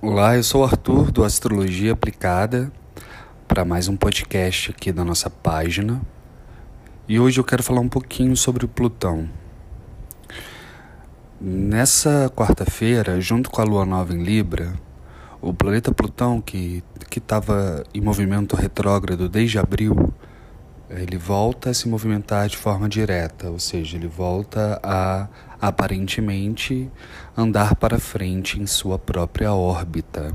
Olá, eu sou o Arthur do Astrologia Aplicada para mais um podcast aqui da nossa página. E hoje eu quero falar um pouquinho sobre o Plutão. Nessa quarta-feira, junto com a lua nova em Libra, o planeta Plutão, que estava em movimento retrógrado desde abril, ele volta a se movimentar de forma direta, ou seja, ele volta a aparentemente andar para frente em sua própria órbita.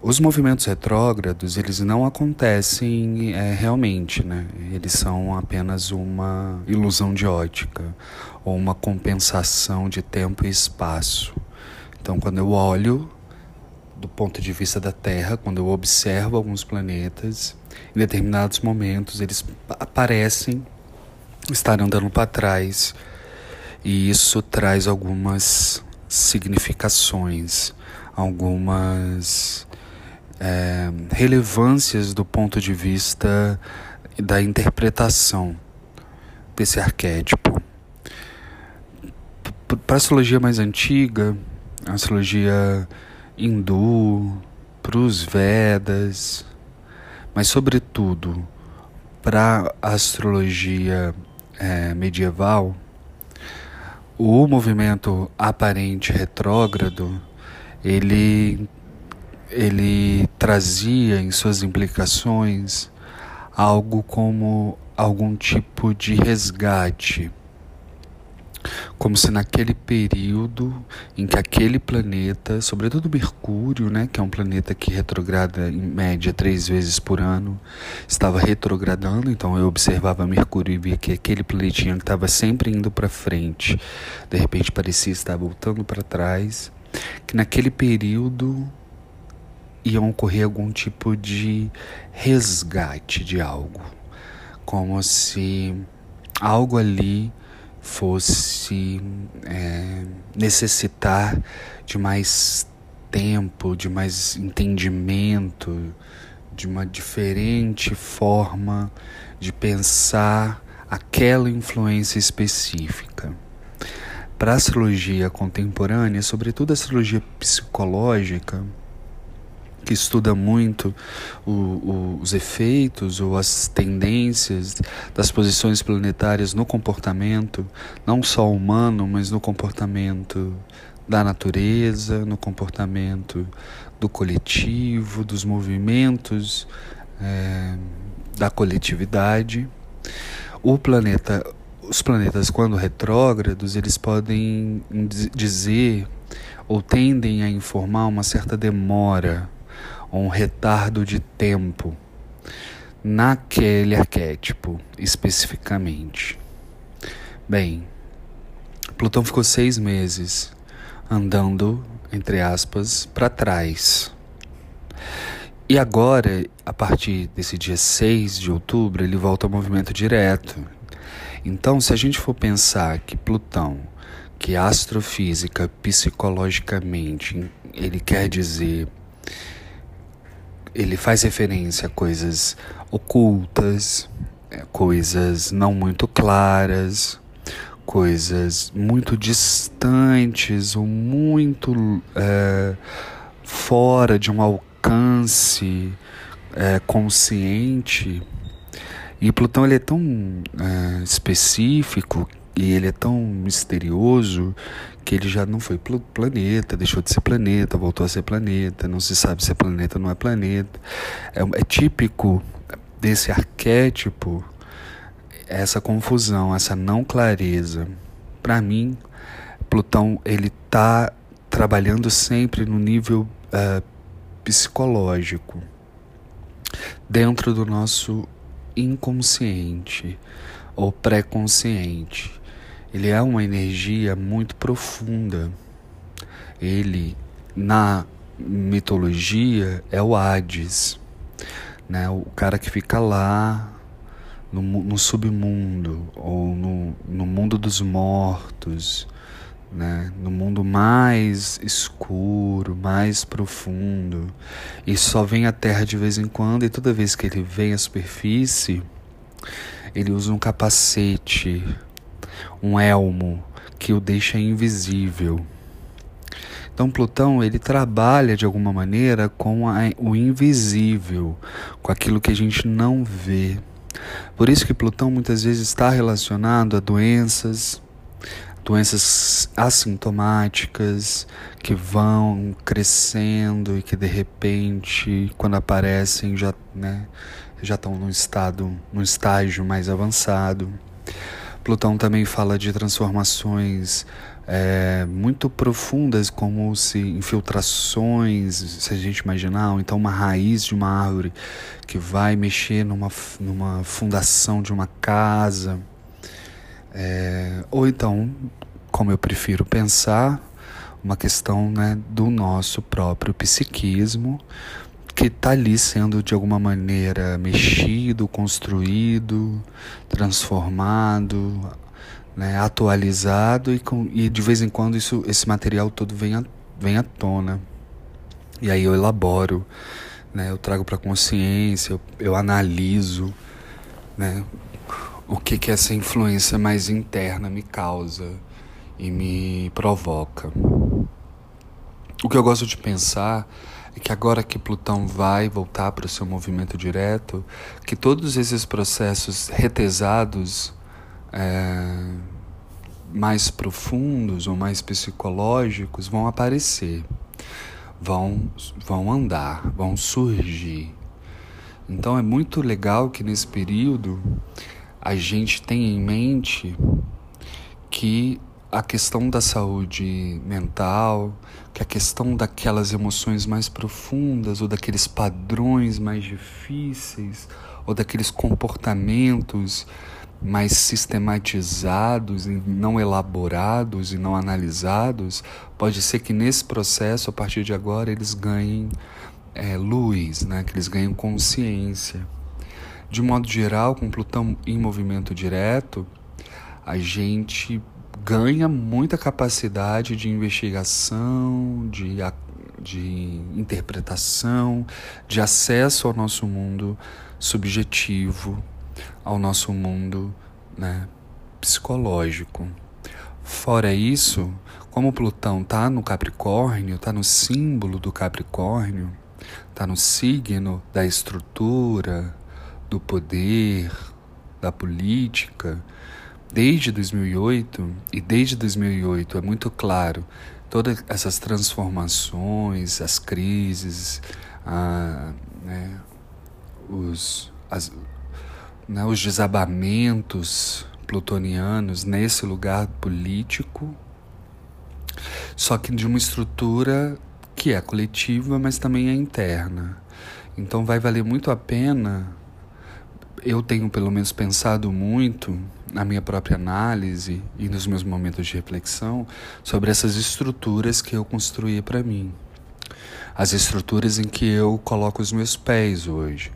Os movimentos retrógrados, eles não acontecem é, realmente, né? Eles são apenas uma ilusão de ótica ou uma compensação de tempo e espaço. Então, quando eu olho do ponto de vista da Terra, quando eu observo alguns planetas, em determinados momentos eles aparecem estar andando para trás e isso traz algumas significações, algumas é, relevâncias do ponto de vista da interpretação desse arquétipo. Para a astrologia mais antiga, a astrologia hindu, para os Vedas, mas, sobretudo, para a astrologia é, medieval, o movimento aparente retrógrado ele, ele trazia em suas implicações algo como algum tipo de resgate como se naquele período em que aquele planeta, sobretudo Mercúrio, né, que é um planeta que retrograda em média três vezes por ano, estava retrogradando, então eu observava Mercúrio e via que aquele planetinha que estava sempre indo para frente, de repente parecia estar voltando para trás, que naquele período ia ocorrer algum tipo de resgate de algo, como se algo ali fosse é, necessitar de mais tempo, de mais entendimento, de uma diferente forma de pensar aquela influência específica. Para a astrologia contemporânea, sobretudo a astrologia psicológica, que estuda muito o, o, os efeitos ou as tendências das posições planetárias no comportamento, não só humano, mas no comportamento da natureza, no comportamento do coletivo, dos movimentos é, da coletividade. O planeta, os planetas quando retrógrados, eles podem dizer ou tendem a informar uma certa demora um retardo de tempo naquele arquétipo especificamente. Bem, Plutão ficou seis meses andando, entre aspas, para trás. E agora, a partir desse dia 6 de outubro, ele volta ao movimento direto. Então, se a gente for pensar que Plutão, que astrofísica, psicologicamente, ele quer dizer ele faz referência a coisas ocultas, é, coisas não muito claras, coisas muito distantes ou muito é, fora de um alcance é, consciente. E Plutão ele é tão é, específico e ele é tão misterioso que ele já não foi planeta, deixou de ser planeta, voltou a ser planeta, não se sabe se é planeta ou não é planeta. É, é típico desse arquétipo essa confusão, essa não clareza. Para mim, Plutão ele está trabalhando sempre no nível uh, psicológico, dentro do nosso inconsciente ou pré-consciente. Ele é uma energia muito profunda. Ele, na mitologia, é o Hades, né? o cara que fica lá no, no submundo, ou no, no mundo dos mortos, né? no mundo mais escuro, mais profundo, e só vem à Terra de vez em quando, e toda vez que ele vem à superfície, ele usa um capacete um elmo que o deixa invisível. Então Plutão ele trabalha de alguma maneira com a, o invisível, com aquilo que a gente não vê. Por isso que Plutão muitas vezes está relacionado a doenças, doenças assintomáticas que vão crescendo e que de repente, quando aparecem, já, né, já estão num estado, num estágio mais avançado. Plutão também fala de transformações é, muito profundas, como se infiltrações, se a gente imaginar, ou então uma raiz de uma árvore que vai mexer numa, numa fundação de uma casa. É, ou então, como eu prefiro pensar, uma questão né, do nosso próprio psiquismo, que está ali sendo de alguma maneira mexido, construído, transformado, né, atualizado e, com, e de vez em quando isso, esse material todo vem, a, vem à tona. E aí eu elaboro, né, eu trago para consciência, eu, eu analiso né, o que, que essa influência mais interna me causa e me provoca. O que eu gosto de pensar é que agora que Plutão vai voltar para o seu movimento direto, que todos esses processos retesados, é, mais profundos ou mais psicológicos vão aparecer, vão, vão andar, vão surgir. Então é muito legal que nesse período a gente tenha em mente que a questão da saúde mental, que a questão daquelas emoções mais profundas ou daqueles padrões mais difíceis ou daqueles comportamentos mais sistematizados e não elaborados e não analisados, pode ser que nesse processo, a partir de agora, eles ganhem é, luz, né? que eles ganhem consciência. De modo geral, com Plutão em movimento direto, a gente ganha muita capacidade de investigação, de, de interpretação, de acesso ao nosso mundo subjetivo, ao nosso mundo né, psicológico. Fora isso, como Plutão está no Capricórnio, está no símbolo do Capricórnio, está no signo da estrutura, do poder, da política, desde 2008, e desde 2008 é muito claro, todas essas transformações, as crises, a, né, os, as, né, os desabamentos plutonianos nesse lugar político, só que de uma estrutura que é coletiva, mas também é interna. Então vai valer muito a pena eu tenho pelo menos pensado muito na minha própria análise e nos meus momentos de reflexão sobre essas estruturas que eu construí para mim. As estruturas em que eu coloco os meus pés hoje.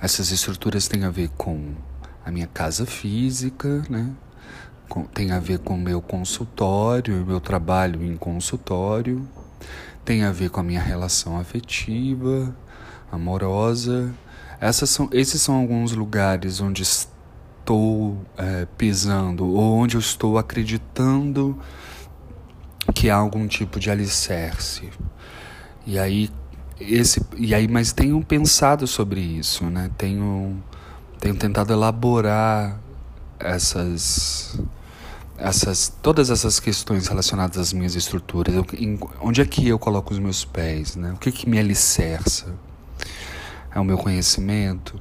Essas estruturas têm a ver com a minha casa física, né? Tem a ver com o meu consultório, meu trabalho em consultório, tem a ver com a minha relação afetiva, amorosa, essas são, esses são alguns lugares onde estou é, pisando ou onde eu estou acreditando que há algum tipo de alicerce. E aí esse e aí mas tenho pensado sobre isso, né? Tenho tenho tentado elaborar essas essas todas essas questões relacionadas às minhas estruturas. Eu, em, onde é que eu coloco os meus pés, né? O que que me alicerça? É o meu conhecimento,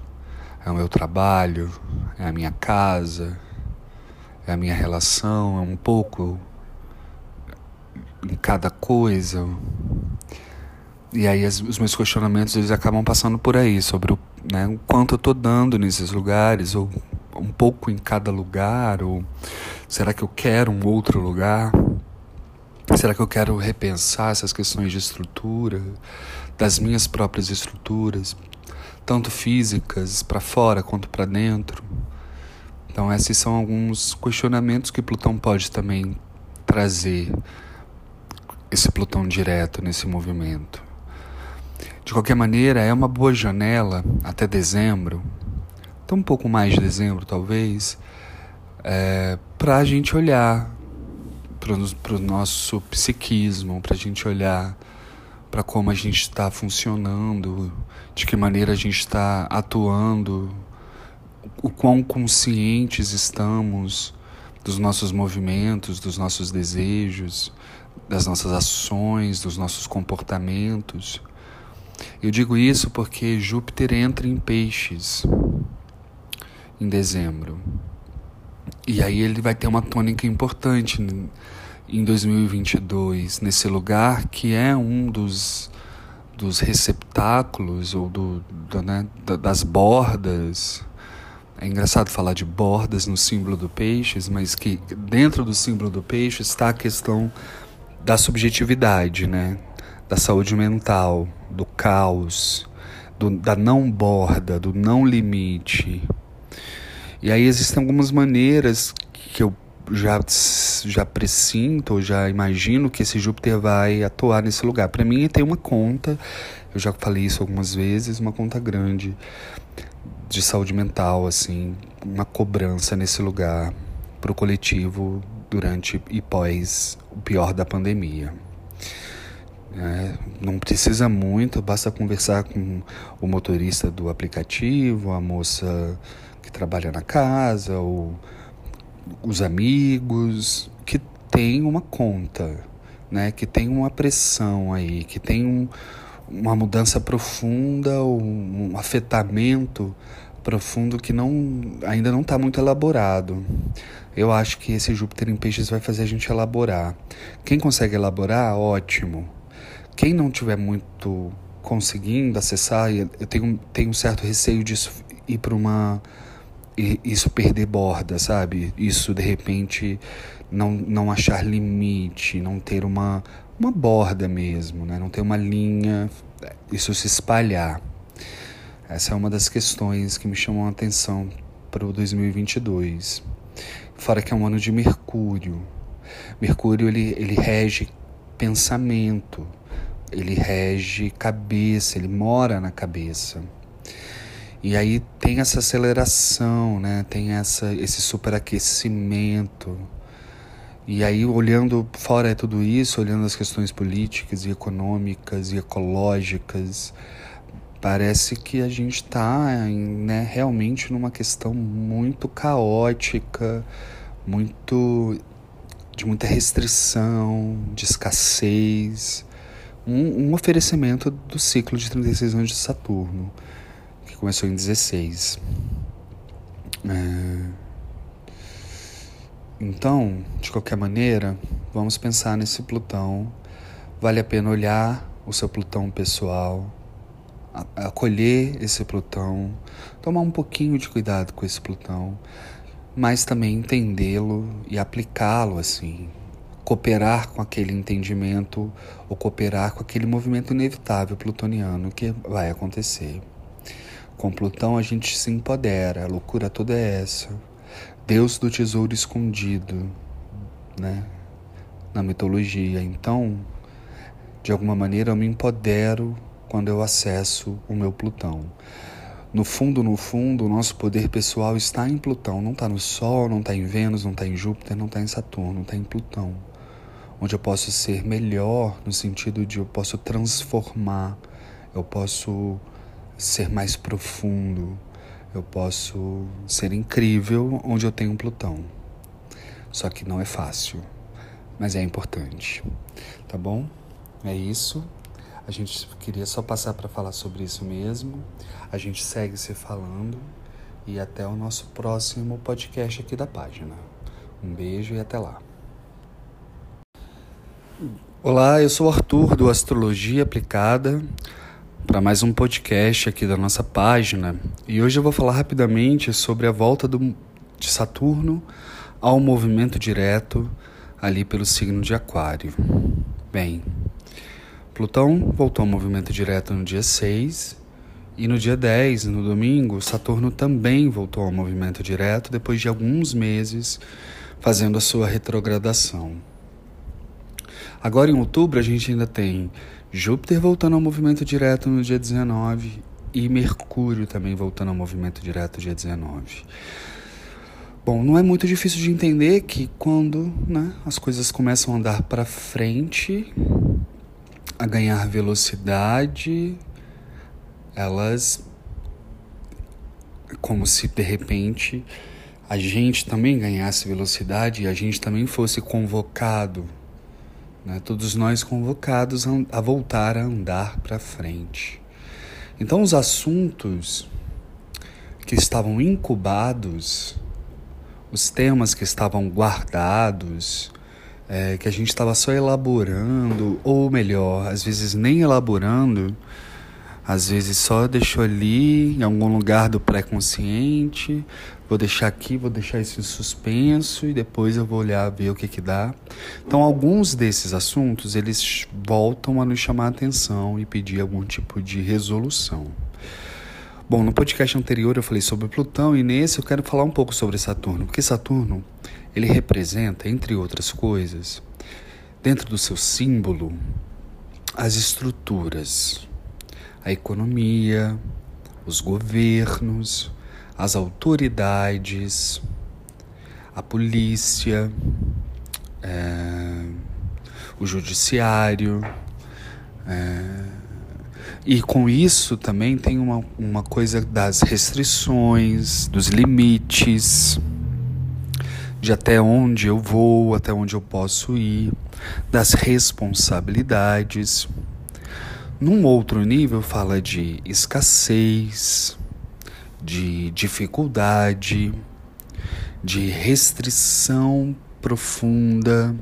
é o meu trabalho, é a minha casa, é a minha relação, é um pouco em cada coisa. E aí as, os meus questionamentos eles acabam passando por aí, sobre o, né, o quanto eu estou dando nesses lugares, ou um pouco em cada lugar, ou será que eu quero um outro lugar? Será que eu quero repensar essas questões de estrutura, das minhas próprias estruturas? Tanto físicas para fora quanto para dentro. Então, esses são alguns questionamentos que Plutão pode também trazer, esse Plutão direto nesse movimento. De qualquer maneira, é uma boa janela até dezembro, até um pouco mais de dezembro talvez, é, para a gente olhar para o nosso psiquismo, para a gente olhar para como a gente está funcionando, de que maneira a gente está atuando, o quão conscientes estamos dos nossos movimentos, dos nossos desejos, das nossas ações, dos nossos comportamentos. Eu digo isso porque Júpiter entra em Peixes em dezembro. E aí ele vai ter uma tônica importante em 2022 nesse lugar que é um dos dos receptáculos ou do, do né, das bordas é engraçado falar de bordas no símbolo do peixes, mas que dentro do símbolo do peixe está a questão da subjetividade, né? Da saúde mental, do caos, do, da não borda, do não limite. E aí existem algumas maneiras que eu já já presinto, já imagino que esse Júpiter vai atuar nesse lugar. Para mim, tem uma conta, eu já falei isso algumas vezes, uma conta grande de saúde mental, assim, uma cobrança nesse lugar para o coletivo durante e pós o pior da pandemia. É, não precisa muito, basta conversar com o motorista do aplicativo, a moça que trabalha na casa, ou os amigos, que tem uma conta, né? que tem uma pressão aí, que tem um, uma mudança profunda, um, um afetamento profundo que não ainda não está muito elaborado. Eu acho que esse Júpiter em Peixes vai fazer a gente elaborar. Quem consegue elaborar, ótimo. Quem não tiver muito conseguindo acessar, eu tenho, tenho um certo receio disso ir para uma isso perder borda, sabe? Isso de repente não, não achar limite, não ter uma, uma borda mesmo, né? não ter uma linha, isso se espalhar. Essa é uma das questões que me chamam a atenção para o 2022. Fora que é um ano de Mercúrio. Mercúrio ele, ele rege pensamento, ele rege cabeça, ele mora na cabeça. E aí tem essa aceleração, né? tem essa, esse superaquecimento. E aí, olhando fora de tudo isso, olhando as questões políticas e econômicas e ecológicas, Parece que a gente está né, realmente numa questão muito caótica, muito de muita restrição, de escassez. Um, um oferecimento do ciclo de 36 anos de Saturno, começou em 16. É... Então, de qualquer maneira, vamos pensar nesse Plutão. Vale a pena olhar o seu Plutão pessoal acolher esse Plutão, tomar um pouquinho de cuidado com esse Plutão, mas também entendê-lo e aplicá-lo assim, cooperar com aquele entendimento ou cooperar com aquele movimento inevitável plutoniano que vai acontecer. Com Plutão a gente se empodera, a loucura toda é essa. Deus do tesouro escondido, né? Na mitologia. Então, de alguma maneira eu me empodero quando eu acesso o meu Plutão. No fundo, no fundo, o nosso poder pessoal está em Plutão, não está no Sol, não está em Vênus, não está em Júpiter, não está em Saturno, está em Plutão. Onde eu posso ser melhor no sentido de eu posso transformar, eu posso ser mais profundo, eu posso ser incrível onde eu tenho um Plutão. Só que não é fácil, mas é importante. Tá bom? É isso. A gente queria só passar para falar sobre isso mesmo. A gente segue se falando e até o nosso próximo podcast aqui da página. Um beijo e até lá. Olá, eu sou Arthur do Astrologia Aplicada para mais um podcast aqui da nossa página e hoje eu vou falar rapidamente sobre a volta do, de Saturno ao movimento direto ali pelo signo de Aquário. Bem, Plutão voltou ao movimento direto no dia 6 e no dia 10, no domingo, Saturno também voltou ao movimento direto depois de alguns meses fazendo a sua retrogradação. Agora em outubro a gente ainda tem Júpiter voltando ao movimento direto no dia 19 e Mercúrio também voltando ao movimento direto dia 19. Bom, não é muito difícil de entender que quando né, as coisas começam a andar para frente, a ganhar velocidade, elas como se de repente a gente também ganhasse velocidade e a gente também fosse convocado, né? todos nós convocados a voltar a andar para frente. Então, os assuntos que estavam incubados, os temas que estavam guardados, é, que a gente estava só elaborando, ou melhor, às vezes nem elaborando, às vezes só deixou ali em algum lugar do pré-consciente, vou deixar aqui, vou deixar isso em suspenso e depois eu vou olhar ver o que que dá. Então alguns desses assuntos eles voltam a nos chamar a atenção e pedir algum tipo de resolução. Bom, no podcast anterior eu falei sobre Plutão e nesse eu quero falar um pouco sobre Saturno, porque Saturno ele representa, entre outras coisas, dentro do seu símbolo, as estruturas a economia, os governos, as autoridades, a polícia, é, o judiciário. É, e com isso também tem uma, uma coisa das restrições, dos limites, de até onde eu vou, até onde eu posso ir, das responsabilidades. Num outro nível, fala de escassez, de dificuldade, de restrição profunda.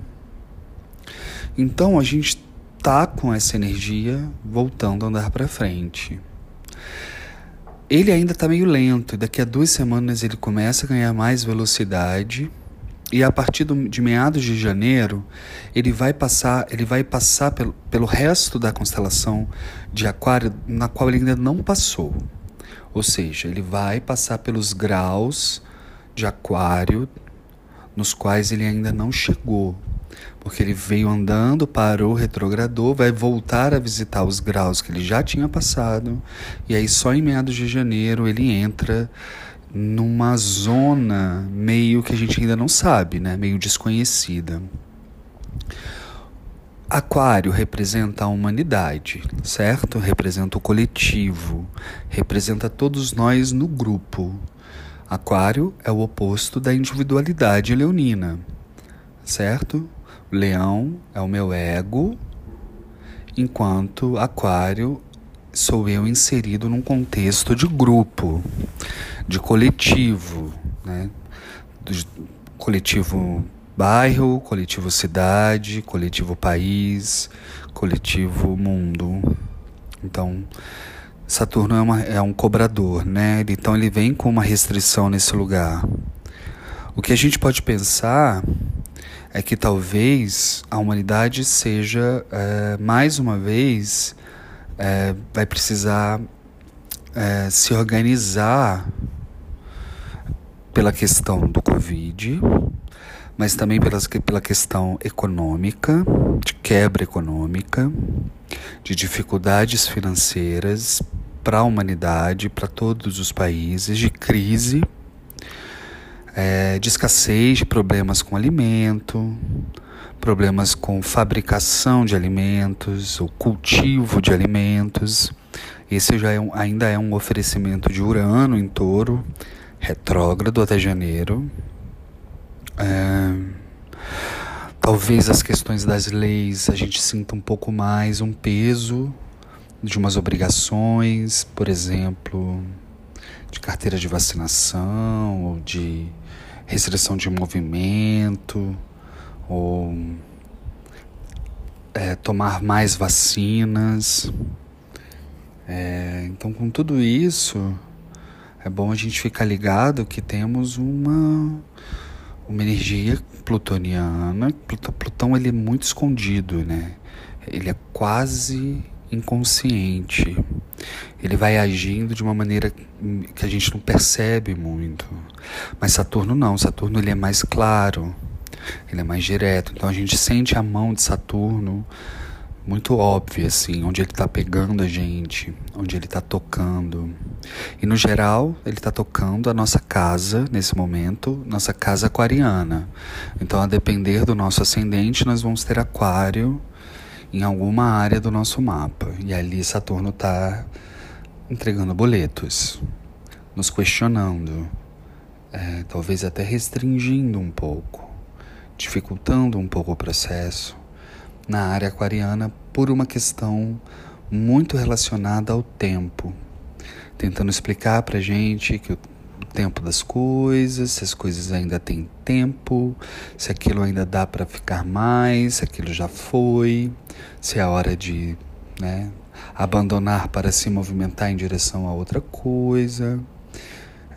Então a gente tá com essa energia voltando a andar para frente. Ele ainda está meio lento, daqui a duas semanas ele começa a ganhar mais velocidade e a partir do, de meados de janeiro, ele vai passar, ele vai passar pelo, pelo resto da constelação de Aquário, na qual ele ainda não passou. Ou seja, ele vai passar pelos graus de Aquário nos quais ele ainda não chegou. Porque ele veio andando, parou, retrogradou, vai voltar a visitar os graus que ele já tinha passado, e aí só em meados de janeiro ele entra numa zona meio que a gente ainda não sabe, né? Meio desconhecida. Aquário representa a humanidade, certo? Representa o coletivo, representa todos nós no grupo. Aquário é o oposto da individualidade leonina, certo? Leão é o meu ego, enquanto Aquário sou eu inserido num contexto de grupo de coletivo, né? Do coletivo bairro, coletivo cidade, coletivo país, coletivo mundo. Então, Saturno é, uma, é um cobrador, né? Então ele vem com uma restrição nesse lugar. O que a gente pode pensar é que talvez a humanidade seja, é, mais uma vez, é, vai precisar é, se organizar pela questão do Covid, mas também pela, pela questão econômica, de quebra econômica, de dificuldades financeiras para a humanidade, para todos os países, de crise, é, de escassez, de problemas com alimento, problemas com fabricação de alimentos, o cultivo de alimentos. Esse já é um, ainda é um oferecimento de Urano em touro retrógrado até janeiro. É, talvez as questões das leis a gente sinta um pouco mais um peso de umas obrigações, por exemplo, de carteira de vacinação ou de restrição de movimento ou é, tomar mais vacinas. É, então, com tudo isso, é bom a gente ficar ligado que temos uma, uma energia plutoniana. Plutão ele é muito escondido, né? Ele é quase inconsciente. Ele vai agindo de uma maneira que a gente não percebe muito. Mas Saturno não. Saturno ele é mais claro. Ele é mais direto. Então a gente sente a mão de Saturno muito óbvia, assim, onde ele está pegando a gente, onde ele está tocando. E no geral, ele está tocando a nossa casa nesse momento, nossa casa aquariana. Então, a depender do nosso ascendente, nós vamos ter aquário em alguma área do nosso mapa. E ali Saturno está entregando boletos, nos questionando, é, talvez até restringindo um pouco, dificultando um pouco o processo na área aquariana por uma questão muito relacionada ao tempo, tentando explicar para gente que o tempo das coisas, se as coisas ainda têm tempo, se aquilo ainda dá para ficar mais, se aquilo já foi, se é hora de, né, abandonar para se movimentar em direção a outra coisa.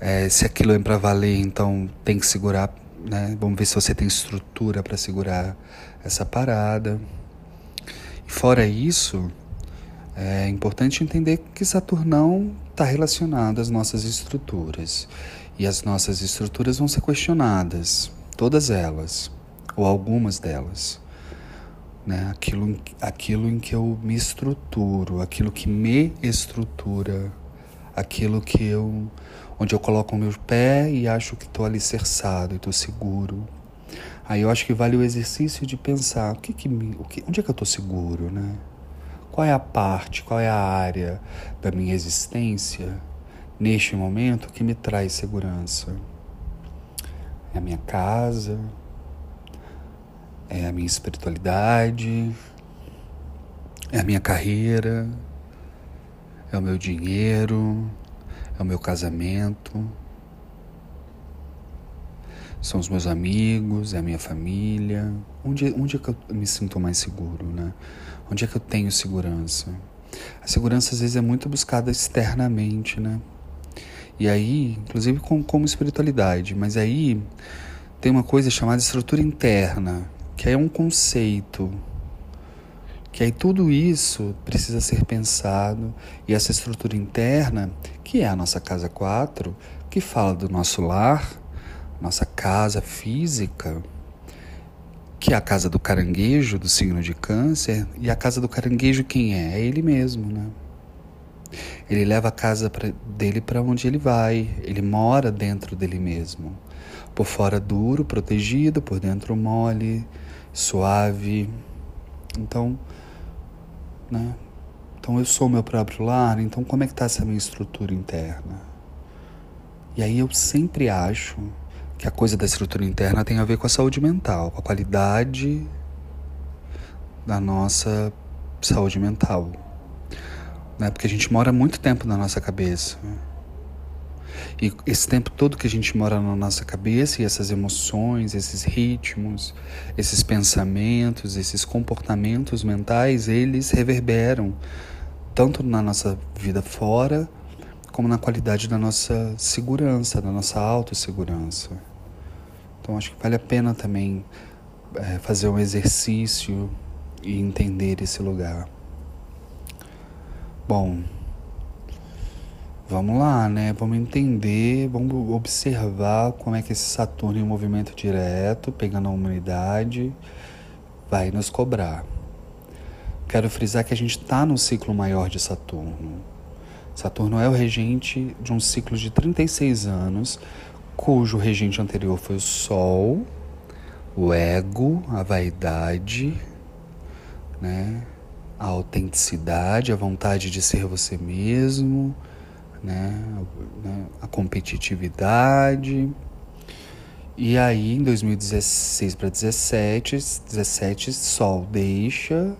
É, se aquilo é para valer, então tem que segurar, né? Vamos ver se você tem estrutura para segurar essa parada. E fora isso, é importante entender que Saturnão está relacionado às nossas estruturas. E as nossas estruturas vão ser questionadas, todas elas, ou algumas delas. Né? Aquilo, aquilo em que eu me estruturo, aquilo que me estrutura, aquilo que eu. onde eu coloco o meu pé e acho que estou alicerçado e estou seguro. Aí eu acho que vale o exercício de pensar o que que me, o que, onde é que eu estou seguro, né? Qual é a parte, qual é a área da minha existência neste momento que me traz segurança? É a minha casa? É a minha espiritualidade? É a minha carreira? É o meu dinheiro? É o meu casamento? são os meus amigos, é a minha família. Onde, onde é que eu me sinto mais seguro, né? Onde é que eu tenho segurança? A segurança às vezes é muito buscada externamente, né? E aí, inclusive com, como espiritualidade, mas aí tem uma coisa chamada estrutura interna, que é um conceito. Que aí tudo isso precisa ser pensado, e essa estrutura interna, que é a nossa casa 4, que fala do nosso lar, nossa casa física, que é a casa do caranguejo, do signo de câncer, e a casa do caranguejo quem é? É ele mesmo, né? Ele leva a casa pra, dele para onde ele vai, ele mora dentro dele mesmo. Por fora duro, protegido, por dentro mole, suave. Então, né? Então eu sou meu próprio lar, então como é que está essa minha estrutura interna? E aí eu sempre acho que a coisa da estrutura interna tem a ver com a saúde mental, com a qualidade da nossa saúde mental. Né? Porque a gente mora muito tempo na nossa cabeça. E esse tempo todo que a gente mora na nossa cabeça e essas emoções, esses ritmos, esses pensamentos, esses comportamentos mentais, eles reverberam tanto na nossa vida fora, como na qualidade da nossa segurança, da nossa autossegurança. Então acho que vale a pena também é, fazer um exercício e entender esse lugar. Bom, vamos lá, né? Vamos entender, vamos observar como é que esse Saturno em movimento direto, pegando a humanidade, vai nos cobrar. Quero frisar que a gente está no ciclo maior de Saturno. Saturno é o regente de um ciclo de 36 anos, cujo regente anterior foi o Sol, o ego, a vaidade, né? a autenticidade, a vontade de ser você mesmo, né? a competitividade. E aí, em 2016 para 17, 17, Sol deixa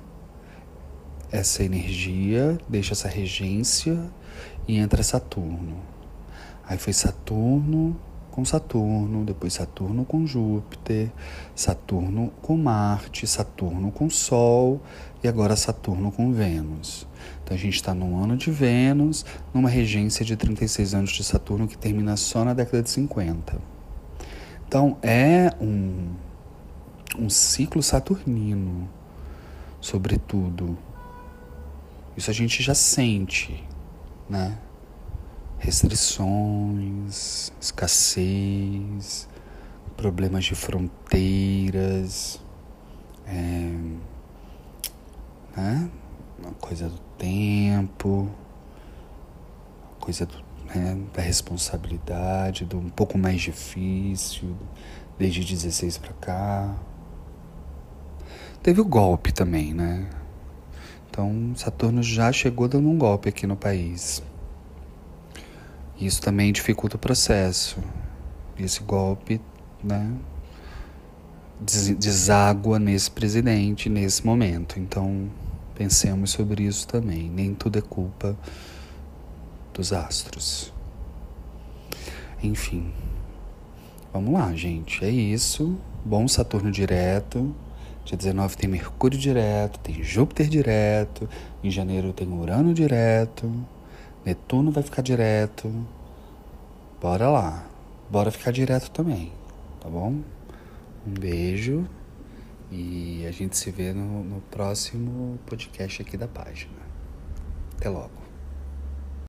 essa energia, deixa essa regência e entra Saturno. Aí foi Saturno com Saturno, depois Saturno com Júpiter, Saturno com Marte, Saturno com Sol e agora Saturno com Vênus. Então a gente está num ano de Vênus, numa regência de 36 anos de Saturno que termina só na década de 50. Então é um, um ciclo saturnino, sobretudo. Isso a gente já sente, né? Restrições, escassez, problemas de fronteiras, é, né? Uma coisa do tempo, coisa do, né, da responsabilidade, do um pouco mais difícil, desde 16 para cá. Teve o golpe também, né? Então, Saturno já chegou dando um golpe aqui no país. Isso também dificulta o processo. Esse golpe, né, deságua nesse presidente nesse momento. Então, pensemos sobre isso também. Nem tudo é culpa dos astros. Enfim. Vamos lá, gente. É isso. Bom Saturno direto. Dia 19 tem Mercúrio direto, tem Júpiter direto, em janeiro tem Urano direto, Netuno vai ficar direto. Bora lá. Bora ficar direto também, tá bom? Um beijo e a gente se vê no, no próximo podcast aqui da página. Até logo.